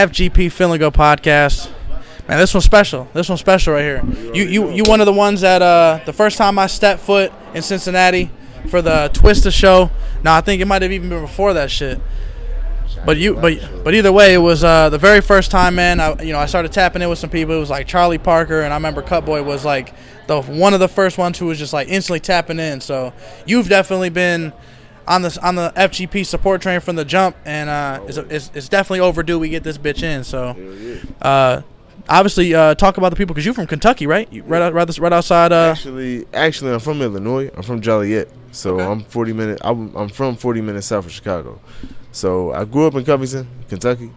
FGP Feeling Good podcast. Man, this one's special. This one's special right here. You you you one of the ones that uh the first time I stepped foot in Cincinnati for the Twista show. Now I think it might have even been before that shit. But you but but either way, it was uh, the very first time, man. I you know I started tapping in with some people. It was like Charlie Parker, and I remember Cuttboi was like the one of the first ones who was just like instantly tapping in. So you've definitely been on the on the FGP support train from the jump, and uh, it's, it's, it's definitely overdue we get this bitch in. So, uh, obviously, uh, talk about the people because you're from Kentucky, right? You, right, out, right, right outside. Uh, Actually, actually, I'm from Illinois. I'm from Joliet, so Okay. I'm 40 minutes. I'm, I'm from 40 minutes south of Chicago. So I grew up in Covington, Kentucky,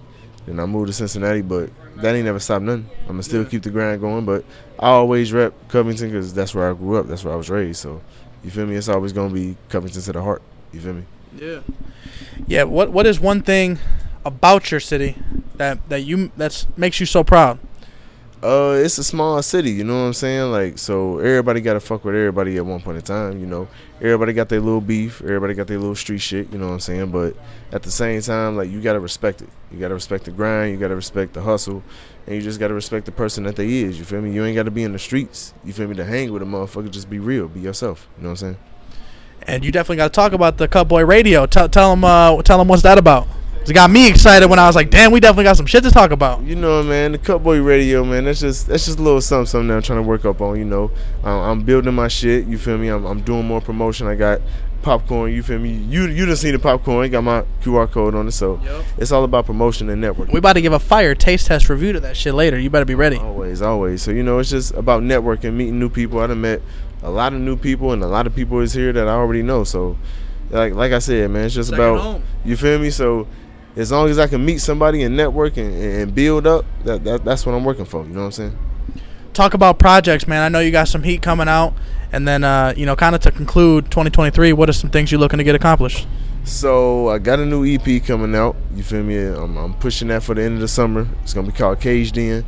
and I moved to Cincinnati. But that ain't never stopped nothing. I'm gonna still keep the grind going. But I always rep Covington because that's where I grew up. That's where I was raised. So you feel me? It's always gonna be Covington to the heart. You feel me? yeah. Yeah. What What is one thing about your city that that you that's makes you so proud? Uh, it's a small city, you know what I'm saying? Like, so everybody got to fuck with everybody at one point in time, you know. Everybody got their little beef, everybody got their little street shit, you know what I'm saying? But at the same time, like, you got to respect it. You got to respect the grind, you got to respect the hustle, and you just got to respect the person that they is, you feel me? You ain't got to be in the streets, you feel me, to hang with a motherfucker, just be real, be yourself, you know what I'm saying? And you definitely got to talk about the Cuttboi Radio. Tell tell them uh tell them what's that about. It got me excited when I was like, damn, we definitely got some shit to talk about. You know, man, the Cuttboi Radio, man. That's just that's just a little something, something that I'm trying to work up on. You know, um, I'm building my shit. You feel me? I'm, I'm doing more promotion. I got popcorn. You feel me? You you done seen the popcorn? Got my QR code on it, so Yep. it's all about promotion and networking. We about to give a fire taste test review to that shit later. You better be ready. Always, always. So you know, it's just about networking, meeting new people. I done met a lot of new people, and a lot of people is here that I already know. So, like like I said, man, it's just Second about home. you feel me. So, as long as I can meet somebody and network and, and build up, that, that that's what I'm working for. You know what I'm saying? Talk about projects, man. I know you got some heat coming out, and then uh, you know, kind of to conclude 2023. What are some things you're looking to get accomplished? So I got a new EP coming out. You feel me? I'm, I'm pushing that for the end of the summer. It's gonna be called Caged In.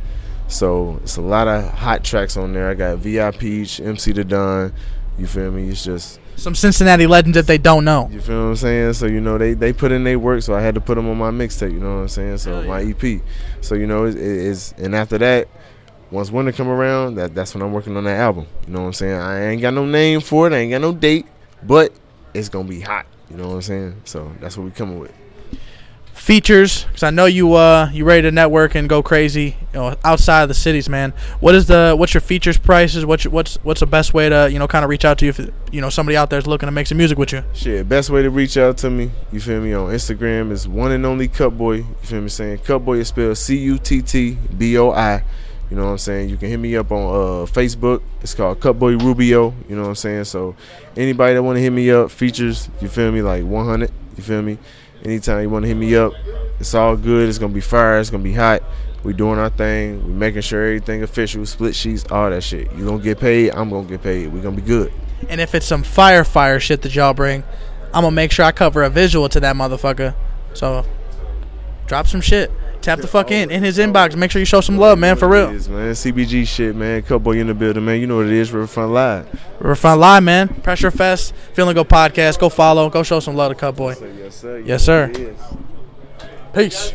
So it's a lot of hot tracks on there. I got VIP, MC the Don. You feel me? It's just Some Cincinnati legends that they don't know. you feel what I'm saying. So you know they they put in their work. So I had to put them on my mixtape. You know what I'm saying? So Hell my EP. So you know it is. And after that, once winter come around, that that's when I'm working on that album. You know what I'm saying? I ain't got no name for it. I ain't got no date, but it's gonna be hot. You know what I'm saying? So that's what we coming with. Features, because I know you uh you ready to network and go crazy, you know, outside of the cities, man. What is the what's your features prices? What's your, what's what's the best way to you know kind of reach out to you if you know somebody out there is looking to make some music with you? Shit, best way to reach out to me, you feel me, on Instagram is one and only Cuttboi. You feel me saying? Cuttboi is spelled C U T T B O I. You know what I'm saying? You can hit me up on uh, Facebook. It's called Cuttboi Rubio. You know what I'm saying? So anybody that want to hit me up, features, you feel me, like 100. You feel me? Anytime you want to hit me up, it's all good. It's gonna be fire. It's gonna be hot. We doing our thing. We making sure everything official. Split sheets, all that shit. You gonna get paid. I'm gonna get paid. We gonna be good. And if it's some fire fire shit that y'all bring, I'm gonna make sure I cover a visual to that motherfucker. So drop some shit. Tap the fuck in in his inbox. Make sure you show some love, man, for real. is, man. CBG shit, man. Cuttboi in the building, man. You know what it is. Riverfront Live. Riverfront Live, man. Pressure Fest, Feeling Go podcast. Go follow. Go show some love to Cuttboi. Yes, sir. Yes, sir. It is. Peace.